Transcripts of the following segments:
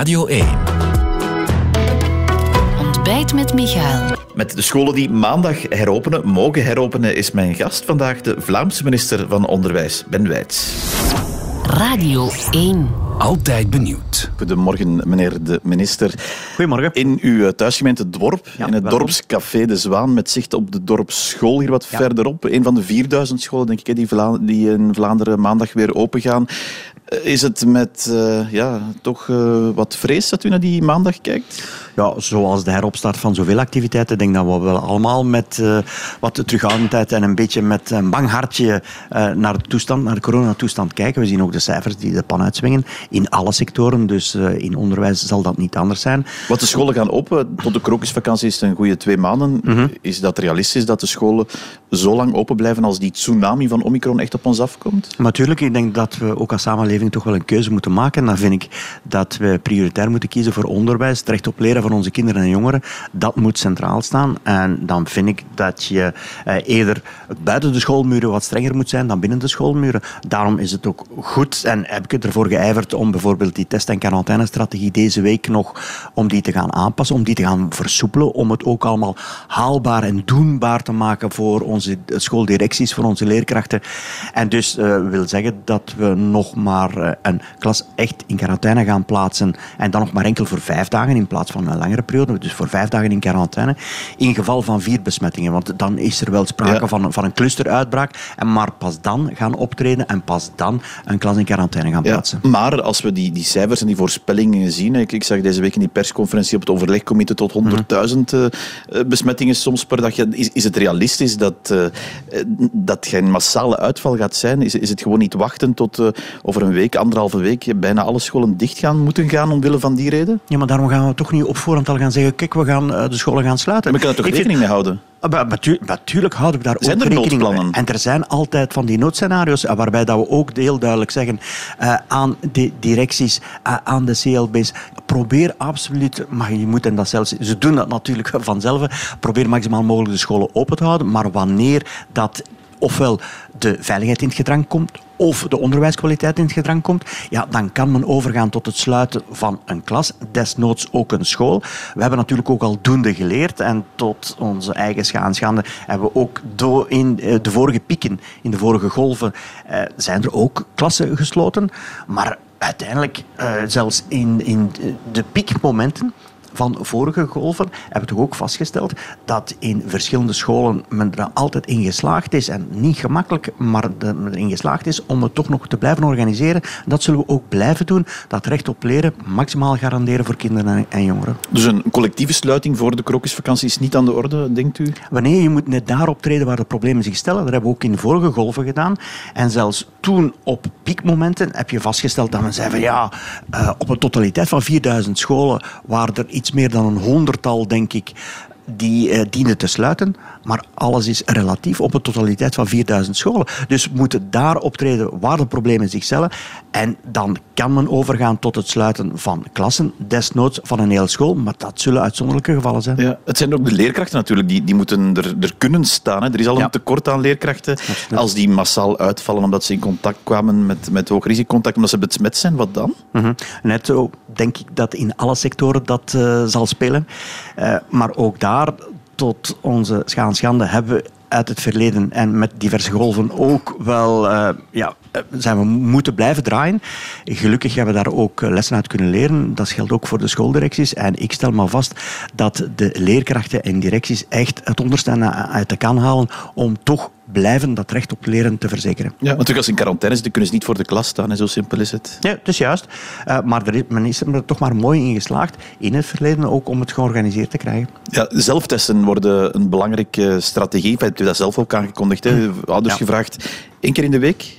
Radio 1. Ontbijt met Michael. Met de scholen die maandag heropenen, mogen heropenen, is mijn gast vandaag de Vlaamse minister van Onderwijs, Ben Wijts. Radio 1. Altijd benieuwd. Goedemorgen, meneer de minister. Goedemorgen. In uw thuisgemeente Dorp, Ja, in het welkom. dorpscafé De Zwaan, met zicht op de dorpsschool hier wat verderop. Een van de 4000 scholen, denk ik, hè, die, Vla- die in Vlaanderen maandag weer open gaan. Eh, Is het met eh, ja, toch eh, wat vrees dat u naar die maandag kijkt? Ja, zoals de heropstart van zoveel activiteiten, denk dat we wel allemaal met eh, wat terughoudendheid en een beetje met een bang hartje eh, naar de toestand, naar de coronatoestand kijken. We zien ook de cijfers die de pan uitswingen in alle sectoren, dus eh, in onderwijs zal dat niet anders zijn. Want de scholen gaan open. Tot de krokusvakantie is het een goede twee maanden. Mhm. Is dat realistisch dat de scholen zo lang open blijven als die tsunami van Omicron echt op ons afkomt? Natuurlijk, ik denk dat we ook als samenleving toch wel een keuze moeten maken. En dan vind ik dat we prioritair moeten kiezen voor onderwijs. Het recht op leren van onze kinderen en jongeren, dat moet centraal staan. En dan vind ik dat je eh, eerder buiten de schoolmuren wat strenger moet zijn dan binnen de schoolmuren. Daarom is het ook goed, en heb ik ervoor geijverd om bijvoorbeeld die test- en quarantainestrategie deze week nog, om die te gaan aanpassen, om die te gaan versoepelen, om het ook allemaal haalbaar en doenbaar te maken voor onze schooldirecties, voor onze leerkrachten. En dus eh, wil zeggen dat we nog maar eh, een klas echt in quarantaine gaan plaatsen en dan nog maar enkel voor vijf dagen in plaats van een langere periode, dus voor vijf dagen in quarantaine, in geval van vier besmettingen. Want dan is er wel sprake Ja. van, van een clusteruitbraak, en maar pas dan gaan optreden en pas dan een klas in quarantaine gaan Ja, plaatsen. maar als we die, die cijfers en die voorspellingen zien, ik, ik zag deze week in die persconferentie op het overlegcomité tot 100.000 eh, eh, besmettingen soms per dag. Is, is het realistisch dat, eh, eh, dat geen massale uitval gaat zijn? Is, is het gewoon niet wachten tot eh, over een week, anderhalve week, bijna alle scholen dicht gaan moeten gaan omwille van die reden? Ja, maar daarom gaan we toch niet op voorhand al gaan zeggen, kijk, we gaan eh, de scholen gaan sluiten. Maar we kunnen er toch rekening mee houden? Ah, Natuurlijk houden we daar Zijn ook er rekening mee. En er zijn altijd van die noodscenario's eh, waarbij dat we ook heel duidelijk zeggen eh, aan de directies, aan de CLB's, probeer absoluut, maar je moet en dat zelfs, ze doen dat natuurlijk vanzelf, probeer maximaal mogelijk de scholen open te houden, maar wanneer dat ofwel de veiligheid in het gedrang komt, of de onderwijskwaliteit in het gedrang komt, ja, dan kan men overgaan tot het sluiten van een klas, desnoods ook een school. We hebben natuurlijk ook al doende geleerd en tot onze eigen schaanschande hebben we ook in eh, de vorige pieken, in de vorige golven, eh, zijn er ook klassen gesloten. Maar uiteindelijk, eh, zelfs in, in de piekmomenten, van vorige golven hebben we toch ook vastgesteld dat in verschillende scholen men er altijd in geslaagd is, en niet gemakkelijk, maar erin geslaagd is om het toch nog te blijven organiseren. Dat zullen we ook blijven doen. Dat recht op leren maximaal garanderen voor kinderen en- en jongeren. Dus een collectieve sluiting voor de krokusvakantie is niet aan de orde, denkt u? Wanneer je moet net daar optreden waar de problemen zich stellen. Dat hebben we ook in vorige golven gedaan. En zelfs toen op piekmomenten heb je vastgesteld dat men zei van ja, eh, op een totaliteit van 4000 scholen waren er iets meer dan een honderdtal, denk ik, die eh, dienen te sluiten. Maar alles is relatief op een totaliteit van 4000 scholen. Dus we moeten daar optreden waar de problemen zich stellen. En dan kan men overgaan tot het sluiten van klassen, desnoods van een hele school. Maar dat zullen uitzonderlijke gevallen zijn. Ja, het zijn ook de leerkrachten natuurlijk, die, die moeten er, er kunnen staan. Hè. Er is al Ja. een tekort aan leerkrachten. Als die massaal uitvallen omdat ze in contact kwamen met, met hoog risicocontact, omdat ze besmet zijn, wat dan? Mhm. Net zo denk ik dat in alle sectoren dat eh, zal spelen. Eh, maar ook daar, tot onze schande, hebben we uit het verleden en met diverse golven ook wel eh, ja, eh, zijn we moeten blijven draaien. Gelukkig hebben we daar ook eh, lessen uit kunnen leren. Dat geldt ook voor de schooldirecties. En ik stel maar vast dat de leerkrachten en directies echt het onderste uit de kan halen om toch blijven dat recht op leren te verzekeren. Ja, want als ze in quarantaine zitten, kunnen ze niet voor de klas staan. Hè. Zo simpel is het. Ja, het is juist. Eh, maar er is, men is er toch maar mooi in geslaagd, in het verleden ook, om het georganiseerd te krijgen. Ja, zelftesten worden een belangrijke strategie. Je hebt dat zelf ook aangekondigd. Hè. Ouders Ja. gevraagd één keer in de week.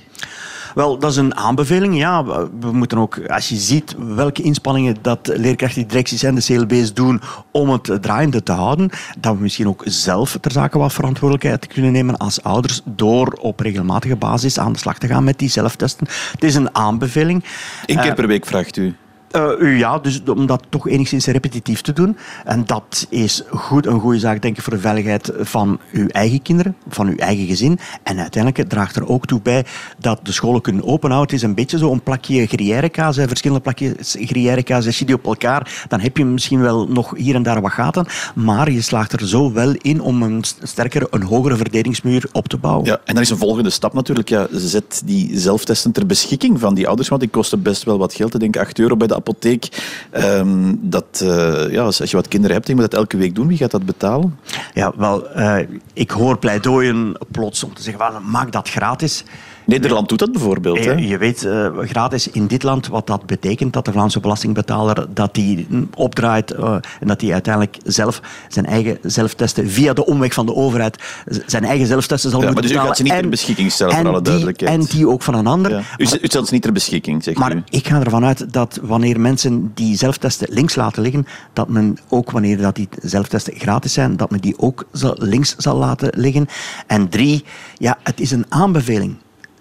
Wel, dat is een aanbeveling. Ja, we moeten ook, als je ziet welke inspanningen dat leerkrachten, directies en de CLB's doen om het draaiende te houden, dat we misschien ook zelf ter zake wat verantwoordelijkheid kunnen nemen als ouders door op regelmatige basis aan de slag te gaan met die zelftesten. Het is een aanbeveling. Eén keer Eh, per week vraagt u. Uh, ja, dus om dat toch enigszins repetitief te doen. En dat is goed, een goede zaak, denk ik, voor de veiligheid van uw eigen kinderen, van uw eigen gezin. En uiteindelijk draagt er ook toe bij dat de scholen kunnen openhouden. Het is een beetje zo een plakje gruyèrekaas, verschillende plakjes gruyèrekaas, als je die op elkaar, dan heb je misschien wel nog hier en daar wat gaten, maar je slaagt er zo wel in om een sterkere, een hogere verdedigingsmuur op te bouwen. Ja, en dan is een volgende stap natuurlijk, ja, zet die zelftesten ter beschikking van die ouders, want die kosten best wel wat geld. Ik denk 8 euro bij de apotheek. Um, dat, uh, ja, als je wat kinderen hebt, je moet dat elke week doen. Wie gaat dat betalen? Ja, wel, uh, ik hoor pleidooien plots om te zeggen, maak dat gratis. Nederland doet dat bijvoorbeeld. Hè? Je weet uh, gratis in dit land wat dat betekent, dat de Vlaamse belastingbetaler dat die opdraait uh, en dat hij uiteindelijk zelf zijn eigen zelftesten via de omweg van de overheid zijn eigen zelftesten zal ja, moeten maar dus u gaat ze niet ter beschikking stellen, voor alle die, duidelijkheid. En die ook van een ander. Ja. U, u stelt ze niet ter beschikking, zegt maar u. ik ga ervan uit dat wanneer mensen die zelftesten links laten liggen, dat men ook wanneer dat die zelftesten gratis zijn, dat men die ook links zal laten liggen. En drie, ja, het is een aanbeveling.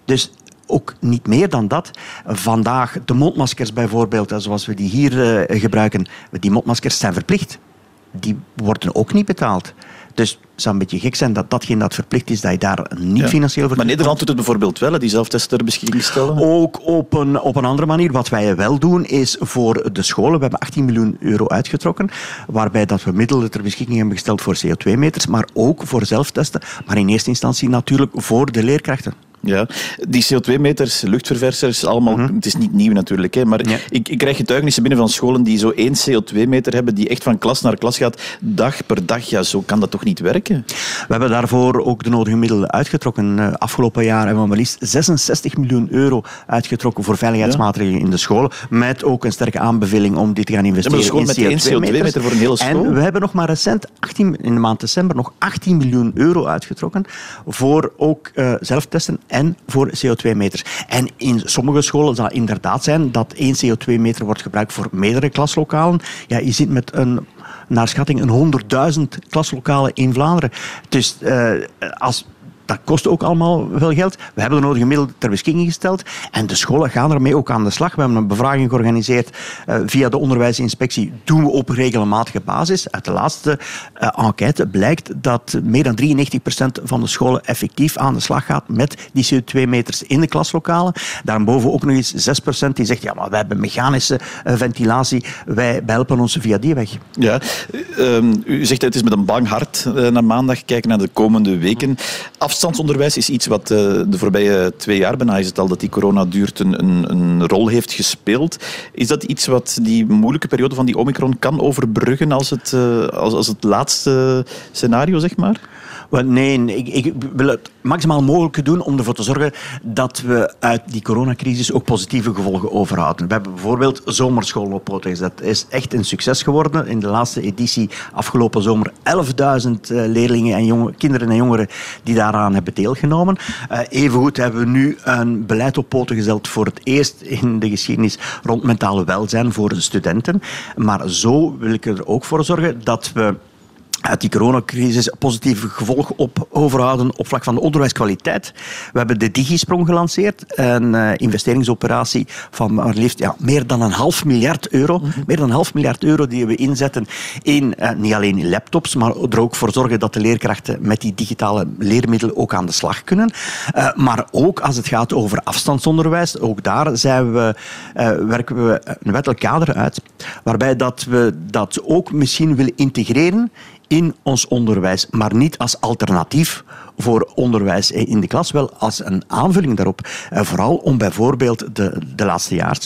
Dus ook niet meer dan dat. Vandaag de mondmaskers bijvoorbeeld, zoals we die hier uh, gebruiken, die mondmaskers zijn verplicht. Die worden ook niet betaald. Dus het zou een beetje gek zijn dat datgene dat verplicht is, dat je daar niet ja. financieel voor Maar Nederland doet het bijvoorbeeld wel, die zelftesten ter beschikking stellen? Ook op een, op een andere manier. Wat wij wel doen, is voor de scholen, we hebben 18 miljoen euro uitgetrokken, waarbij dat we middelen ter beschikking hebben gesteld voor CO2-meters, maar ook voor zelftesten, maar in eerste instantie natuurlijk voor de leerkrachten. Ja, die CO2-meters, luchtverversers, allemaal, mm -hmm. het is niet nieuw natuurlijk, hè, maar ja. ik, ik krijg getuigenissen binnen van scholen die zo één CO2-meter hebben, die echt van klas naar klas gaat, dag per dag. Ja, zo kan dat toch niet werken? We hebben daarvoor ook de nodige middelen uitgetrokken. Uh, afgelopen jaar hebben we maar liefst 66 miljoen euro uitgetrokken voor veiligheidsmaatregelen ja. in de scholen, met ook een sterke aanbeveling om dit te gaan investeren ja, in met CO2-meter CO2 voor een hele school. En we hebben nog maar recent, 18, in de maand december, nog 18 miljoen euro uitgetrokken voor ook uh, zelftesten en voor CO2-meters. En in sommige scholen zal het inderdaad zijn dat één CO2-meter wordt gebruikt voor meerdere klaslokalen. Ja, je zit met een naar schatting een 100.000 klaslokalen in Vlaanderen. Dus uh, als dat kost ook allemaal veel geld. We hebben de nodige middelen ter beschikking gesteld. En de scholen gaan ermee ook aan de slag. We hebben een bevraging georganiseerd uh, via de onderwijsinspectie. Doen we op regelmatige basis. Uit de laatste uh, enquête blijkt dat meer dan 93% van de scholen effectief aan de slag gaat met die CO2-meters in de klaslokalen. Daarboven ook nog eens 6% die zegt, ja, maar wij hebben mechanische uh, ventilatie. Wij helpen ons via die weg. Ja, um, u zegt het is met een bang hart naar maandag kijken naar de komende weken. Afstandsonderwijs is iets wat uh, de voorbije twee jaar bijna is het al dat die corona duurt een, een, rol heeft gespeeld. Is dat iets wat die moeilijke periode van die omicron kan overbruggen als het, uh, als, als het laatste scenario, zeg maar? Well, nee, ik, ik, wil het maximaal mogelijk doen om ervoor te zorgen dat we uit die coronacrisis ook positieve gevolgen overhouden. We hebben bijvoorbeeld zomerschool op poten. Dat is echt een succes geworden. In de laatste editie afgelopen zomer 11.000 leerlingen en jonge, kinderen en jongeren die daaraan hebben deelgenomen. Uh, evengoed hebben we nu een beleid op poten gezet voor het eerst in de geschiedenis rond mentale welzijn voor de studenten. Maar zo wil ik er ook voor zorgen dat we uit die coronacrisis positieve gevolgen op overhouden op vlak van de onderwijskwaliteit. We hebben de Digisprong gelanceerd, een uh, investeringsoperatie van maar liefst ja, meer dan een half miljard euro. Mm -hmm. Meer dan een half miljard euro die we inzetten in uh, niet alleen in laptops, maar er ook voor zorgen dat de leerkrachten met die digitale leermiddelen ook aan de slag kunnen. Uh, maar ook als het gaat over afstandsonderwijs, ook daar zijn we, werken we een wettelijk kader uit, waarbij dat we dat ook misschien willen integreren in ons onderwijs, maar niet als alternatief voor onderwijs in de klas, wel als een aanvulling daarop. Vooral om bijvoorbeeld de, de laatste jaar.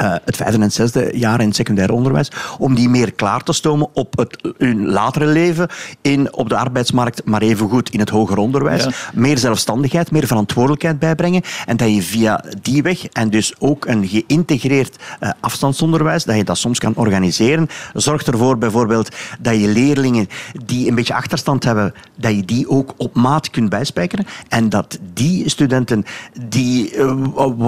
Uh, het vijfde en zesde jaar in het secundair onderwijs, om die meer klaar te stomen op het, hun latere leven, in, op de arbeidsmarkt, maar evengoed in het hoger onderwijs. Ja. Meer zelfstandigheid, meer verantwoordelijkheid bijbrengen. En dat je via die weg, en dus ook een geïntegreerd uh, afstandsonderwijs, dat je dat soms kan organiseren, zorgt ervoor bijvoorbeeld dat je leerlingen die een beetje achterstand hebben, dat je die ook op maat kunt bijspijkeren. En dat die studenten die uh,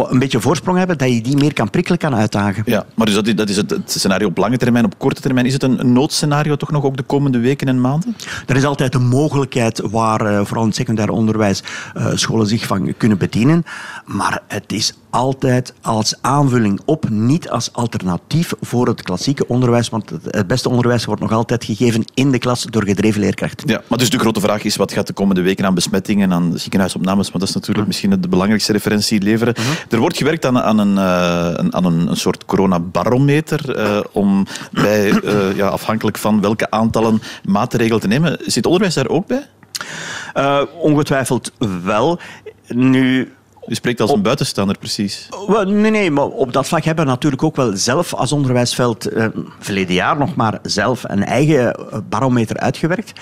een beetje voorsprong hebben, dat je die meer kan prikkelen, kan uitdagen. Ja, maar dus dat, dat is het, het scenario op lange termijn. Op korte termijn is het een, een noodscenario toch nog ook de komende weken en maanden? Er is altijd een mogelijkheid waar uh, vooral in het secundair onderwijs uh, scholen zich van kunnen bedienen. Maar het is altijd als aanvulling op, niet als alternatief voor het klassieke onderwijs. Want het beste onderwijs wordt nog altijd gegeven in de klas door gedreven leerkrachten. Ja, maar dus de grote vraag is, wat gaat de komende weken aan besmettingen, aan ziekenhuisopnames, want dat is natuurlijk misschien de belangrijkste referentie leveren. Uh -huh. Er wordt gewerkt aan, aan, een, uh, aan een, een soort coronabarometer uh, om bij, uh, ja, afhankelijk van welke aantallen maatregelen te nemen. Zit onderwijs daar ook bij? ongetwijfeld wel. Nu, u spreekt als een buitenstaander, precies. Nee, nee, maar op dat vlak hebben we natuurlijk ook wel zelf als onderwijsveld, eh, verleden jaar nog maar zelf een eigen barometer uitgewerkt.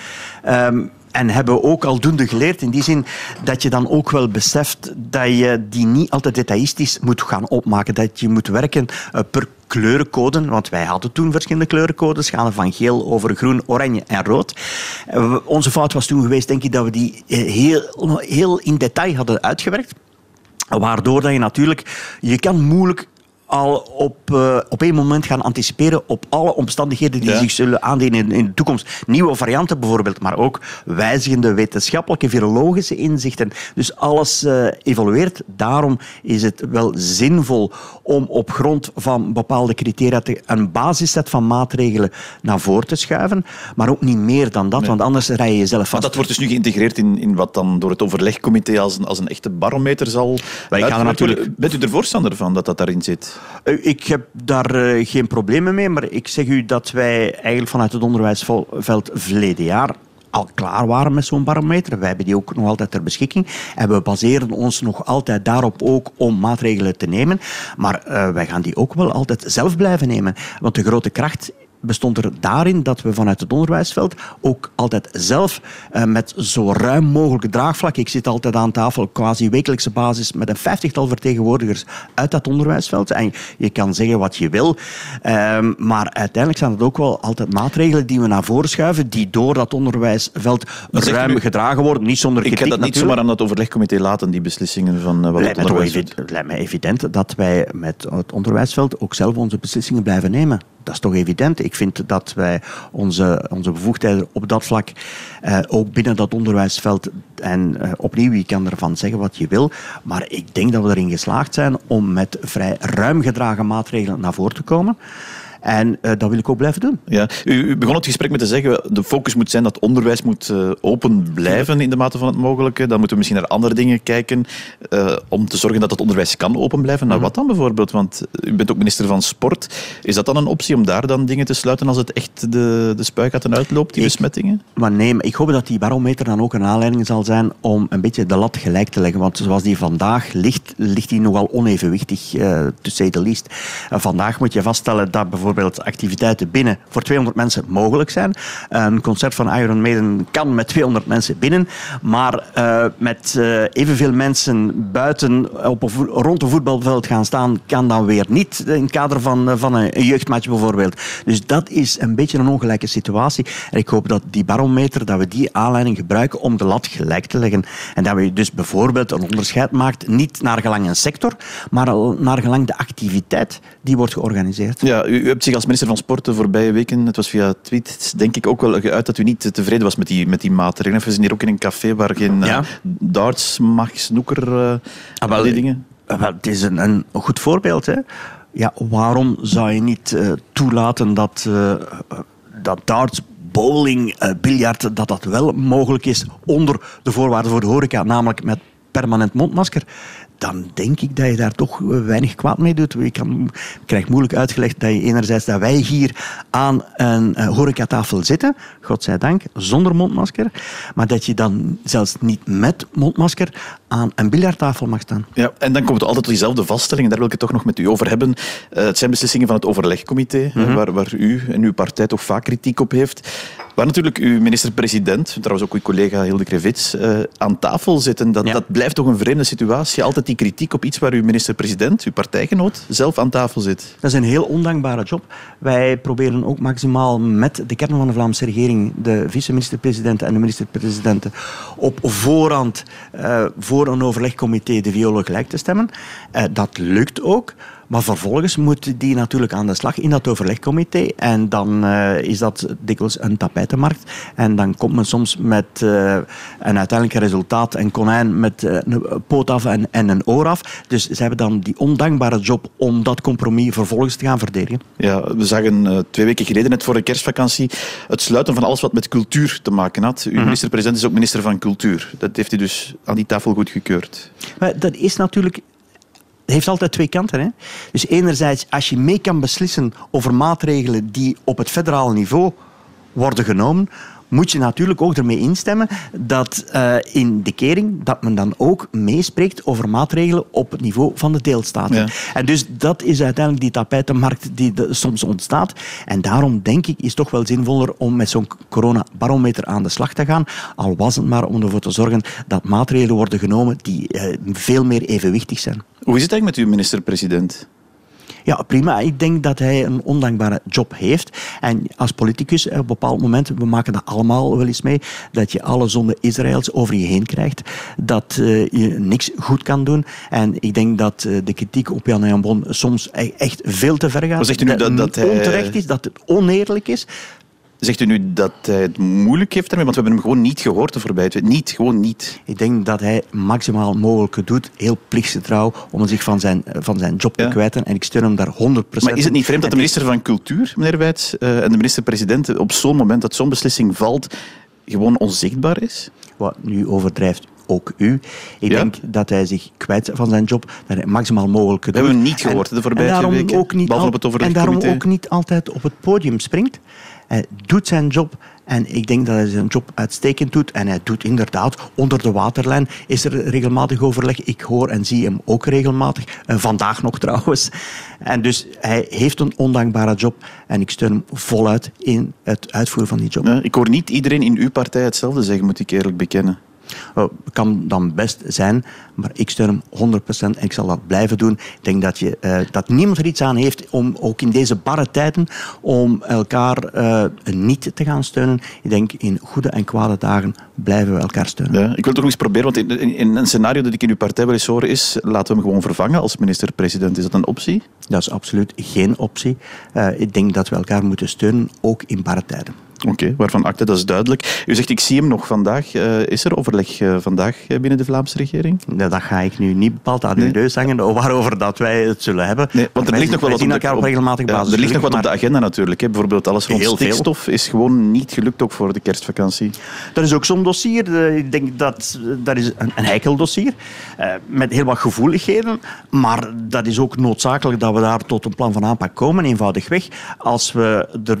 Um, en hebben ook aldoende geleerd in die zin dat je dan ook wel beseft dat je die niet altijd detailistisch moet gaan opmaken. Dat je moet werken uh, per kleurencode, want wij hadden toen verschillende kleurencodes, gaan van geel over groen, oranje en rood. Uh, onze fout was toen geweest, denk ik, dat we die uh, heel, heel in detail hadden uitgewerkt. Waardoor dat je natuurlijk, je kan moeilijk al op, uh, op één moment gaan anticiperen op alle omstandigheden die ja. zich zullen aandienen in, de toekomst. Nieuwe varianten bijvoorbeeld, maar ook wijzigende wetenschappelijke, virologische inzichten. Dus alles uh, evolueert. Daarom is het wel zinvol om op grond van bepaalde criteria te, een basisset van maatregelen naar voren te schuiven. Maar ook niet meer dan dat, nee. want anders rij je jezelf vast. Maar dat wordt dus nu geïntegreerd in, in wat dan door het overlegcomité als een, als een echte barometer zal... Wij gaan natuurlijk... Bent u er voorstander van dat dat daarin zit? Ik heb daar uh, geen problemen mee, maar ik zeg u dat wij eigenlijk vanuit het onderwijsveld verleden jaar al klaar waren met zo'n barometer. Wij hebben die ook nog altijd ter beschikking. En we baseren ons nog altijd daarop ook om maatregelen te nemen. Maar uh, wij gaan die ook wel altijd zelf blijven nemen. Want de grote kracht bestond er daarin dat we vanuit het onderwijsveld ook altijd zelf uh, met zo ruim mogelijk draagvlak, ik zit altijd aan tafel quasi wekelijkse basis met een vijftigtal vertegenwoordigers uit dat onderwijsveld en je kan zeggen wat je wil, um, maar uiteindelijk zijn het ook wel altijd maatregelen die we naar voren schuiven, die door dat onderwijsveld ruim u, gedragen worden, niet zonder kritiek Ik kan dat niet natuurlijk. zomaar aan dat overlegcomité laten, die beslissingen van uh, wat het onderwijs Het lijkt mij evident dat wij met het onderwijsveld ook zelf onze beslissingen blijven nemen. Dat is toch evident. Ik vind dat wij onze, onze bevoegdheden op dat vlak, uh, ook binnen dat onderwijsveld, en uh, opnieuw, je kan ervan zeggen wat je wil, maar ik denk dat we erin geslaagd zijn om met vrij ruim gedragen maatregelen naar voren te komen. En uh, dat wil ik ook blijven doen. Ja. U, u, begon het gesprek met te zeggen, de focus moet zijn dat onderwijs moet uh, open blijven in de mate van het mogelijke. Dan moeten we misschien naar andere dingen kijken uh, om te zorgen dat het onderwijs kan open blijven. Naar wat dan bijvoorbeeld? Want u bent ook minister van Sport. Is dat dan een optie om daar dan dingen te sluiten als het echt de, de spuigaten uitloopt, die ik, besmettingen? Maar nee, maar ik hoop dat die barometer dan ook een aanleiding zal zijn om een beetje de lat gelijk te leggen. Want zoals die vandaag ligt, ligt die nogal onevenwichtig, to say the least. Vandaag moet je vaststellen dat bijvoorbeeld activiteiten binnen voor 200 mensen mogelijk zijn. Een concert van Iron Maiden kan met 200 mensen binnen, maar uh, met uh, evenveel mensen buiten op een rond een voetbalveld gaan staan kan dan weer niet in het kader van, van een jeugdmatch bijvoorbeeld. Dus dat is een beetje een ongelijke situatie. En ik hoop dat die barometer, dat we die aanleiding gebruiken om de lat gelijk te leggen. En dat we dus bijvoorbeeld een onderscheid maakt, niet naar gelang een sector, maar naar gelang de activiteit die wordt georganiseerd. Ja, u hebt zich als minister van Sport de voorbije weken, het was via tweets, denk ik ook wel geuit dat u niet tevreden was met die, met die maatregelen. We zijn hier ook in een café waar geen ja. uh, darts mag, snoeker, uh, ah, wel, die dingen. Wel, het is een, een goed voorbeeld. Hè? Ja, waarom zou je niet uh, toelaten dat, dat darts bowling, biljart, dat dat wel mogelijk is onder de voorwaarden voor de horeca, namelijk met permanent mondmasker, dan denk ik dat je daar toch weinig kwaad mee doet. Je kan, krijg moeilijk uitgelegd dat je enerzijds dat wij hier aan een horecatafel zitten, godzijdank, zonder mondmasker, maar dat je dan zelfs niet met mondmasker aan een biljarttafel mag staan. Ja, en dan komt het altijd tot diezelfde vaststelling, en daar wil ik het toch nog met u over hebben. Uh, het zijn beslissingen van het overlegcomité, mm -hmm. waar, waar u en uw partij toch vaak kritiek op heeft. Waar natuurlijk uw minister-president, trouwens ook uw collega Hilde Krevits, uh, aan tafel zitten. Dat, ja. dat blijft toch een vreemde situatie. Altijd die kritiek op iets waar uw minister-president, uw partijgenoot, zelf aan tafel zit. Dat is een heel ondankbare job. Wij proberen ook maximaal met de kern van de Vlaamse regering, de vice-minister-president en de minister-presidenten, op voorhand uh, voor een overlegcomité de violen gelijk te stemmen. Uh, dat lukt ook. Maar vervolgens moet die natuurlijk aan de slag in dat overlegcomité. En dan uh, is dat dikwijls een tapijtenmarkt. En dan komt men soms met uh, een uiteindelijk resultaat, een konijn met uh, een poot af en, en, een oor af. Dus ze hebben dan die ondankbare job om dat compromis vervolgens te gaan verdedigen. Ja, we zagen twee weken geleden, net voor de kerstvakantie, het sluiten van alles wat met cultuur te maken had. Uw -hmm. minister-president is ook minister van Cultuur. Dat heeft hij dus aan die tafel goedgekeurd. Maar dat is natuurlijk heeft altijd twee kanten. Hè? Dus enerzijds, als je mee kan beslissen over maatregelen die op het federaal niveau worden genomen, moet je natuurlijk ook ermee instemmen dat uh, in de kering dat men dan ook meespreekt over maatregelen op het niveau van de deelstaten. Ja. En dus dat is uiteindelijk die tapijtenmarkt die de, soms ontstaat. En daarom denk ik is het toch wel zinvoller om met zo'n coronabarometer aan de slag te gaan. Al was het maar om ervoor te zorgen dat maatregelen worden genomen die uh, veel meer evenwichtig zijn. Hoe is het eigenlijk met uw minister-president? Ja, prima. Ik denk dat hij een ondankbare job heeft. En als politicus, op een bepaald moment, we maken dat allemaal wel eens mee, dat je alle zonde Israëls over je heen krijgt. Dat uh, je niks goed kan doen. En ik denk dat uh, de kritiek op Jan Jan Bon soms echt veel te ver gaat. Maar zegt u nu dat, dat, dat hij... onterecht is, dat het oneerlijk is. Zegt u nu dat hij het moeilijk heeft daarmee? Want we hebben hem gewoon niet gehoord de voorbije tijd. Niet, gewoon niet. Ik denk dat hij maximaal mogelijke doet, heel plichtsgetrouw, om zich van zijn, van zijn job te ja. kwijten. En ik steun hem daar 100%. Maar is het niet vreemd dat de minister van Cultuur, meneer Wijts, uh, en de minister-president op zo'n moment dat zo'n beslissing valt, gewoon onzichtbaar is? Wat nu overdrijft ook u. Ik ja? denk dat hij zich kwijt van zijn job, dat hij maximaal mogelijk doet. Dat hebben we niet gehoord de voorbije weken, ook niet En daarom ook niet altijd op het podium springt. Hij doet zijn job en ik denk dat hij zijn job uitstekend doet. En hij doet inderdaad onder de waterlijn. Is er regelmatig overleg. Ik hoor en zie hem ook regelmatig. Vandaag nog trouwens. En dus hij heeft een ondankbare job. En ik steun hem voluit in het uitvoeren van die job. Ik hoor niet iedereen in uw partij hetzelfde zeggen, moet ik eerlijk bekennen. Uh, kan dan best zijn, maar ik steun hem 100% en ik zal dat blijven doen. Ik denk dat, je, uh, dat niemand er iets aan heeft om ook in deze barre tijden om elkaar uh, niet te gaan steunen. Ik denk in goede en kwade dagen blijven we elkaar steunen. Ja, ik wil toch nog eens proberen, want in, in, in, een scenario dat ik in uw partij wil eens horen is, laten we hem gewoon vervangen als minister-president. Is dat een optie? Dat is absoluut geen optie. ik denk dat we elkaar moeten steunen, ook in barre tijden. Oké, okay, waarvan akte, dat is duidelijk. U zegt, ik zie hem nog vandaag. Uh, is er overleg uh, vandaag binnen de Vlaamse regering? Nee, dat ga ik nu niet bepaald aan nee. uw neus hangen, waarover dat wij het zullen hebben. Nee, want er ligt nog wel wat op, elkaar op regelmatige basis. Ja, er ligt nog wat op de agenda natuurlijk. Hè. Bijvoorbeeld alles rond Heel stikstof veel. is gewoon niet gelukt ook voor de kerstvakantie. Dat is ook zo'n dossier. Ik denk dat dat is een, een heikel dossier. Uh, met heel wat gevoeligheden. Maar dat is ook noodzakelijk dat we daar tot een plan van aanpak komen, eenvoudigweg. Als we er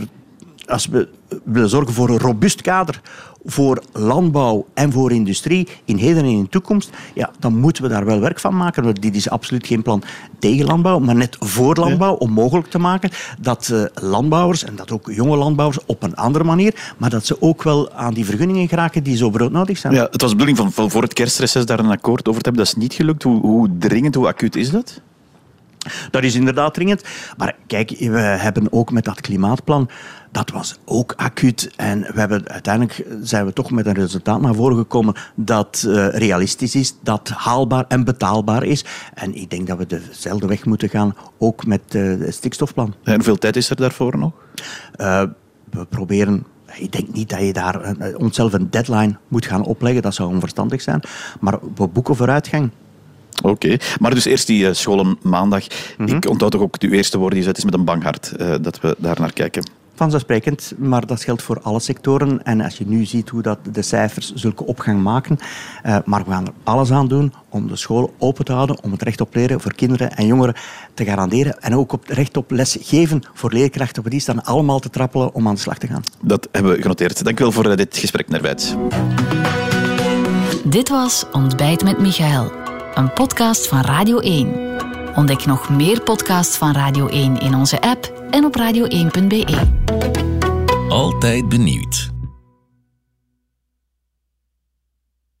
als we willen zorgen voor een robuust kader voor landbouw en voor industrie in heden en in de toekomst, ja, dan moeten we daar wel werk van maken. Want dit is absoluut geen plan tegen landbouw, maar net voor landbouw, om mogelijk te maken dat uh, landbouwers, en dat ook jonge landbouwers, op een andere manier, maar dat ze ook wel aan die vergunningen geraken die zo broodnodig zijn. Ja, het was de bedoeling van, van voor het kerstreces daar een akkoord over te hebben. Dat is niet gelukt. Hoe, hoe dringend, hoe acuut is dat? Dat is inderdaad dringend. Maar kijk, we hebben ook met dat klimaatplan dat was ook acuut. En we hebben, uiteindelijk zijn we toch met een resultaat naar voren gekomen dat uh, realistisch is, dat haalbaar en betaalbaar is. En ik denk dat we dezelfde weg moeten gaan, ook met uh, het stikstofplan. En hoeveel tijd is er daarvoor nog? Uh, we proberen ik denk niet dat je daar onszelf een deadline moet gaan opleggen. Dat zou onverstandig zijn. Maar we boeken vooruitgang. Oké, okay. maar dus eerst die uh, scholen maandag. Mm -hmm. Ik onthoud toch ook uw eerste woorden. Het is met een bang hart uh, dat we daar naar kijken. Vanzelfsprekend, maar dat geldt voor alle sectoren. En als je nu ziet hoe dat de cijfers zulke opgang maken, uh, maar we gaan er alles aan doen om de school open te houden, om het recht op leren voor kinderen en jongeren te garanderen en ook op het recht op les geven voor leerkrachten. Die staan allemaal te trappelen om aan de slag te gaan. Dat hebben we genoteerd. Dank u wel voor dit gesprek, Nerwijts. Dit was Ontbijt met Michael, een podcast van Radio 1. Ontdek nog meer podcasts van Radio 1 in onze app en op radio1.be. Altijd benieuwd.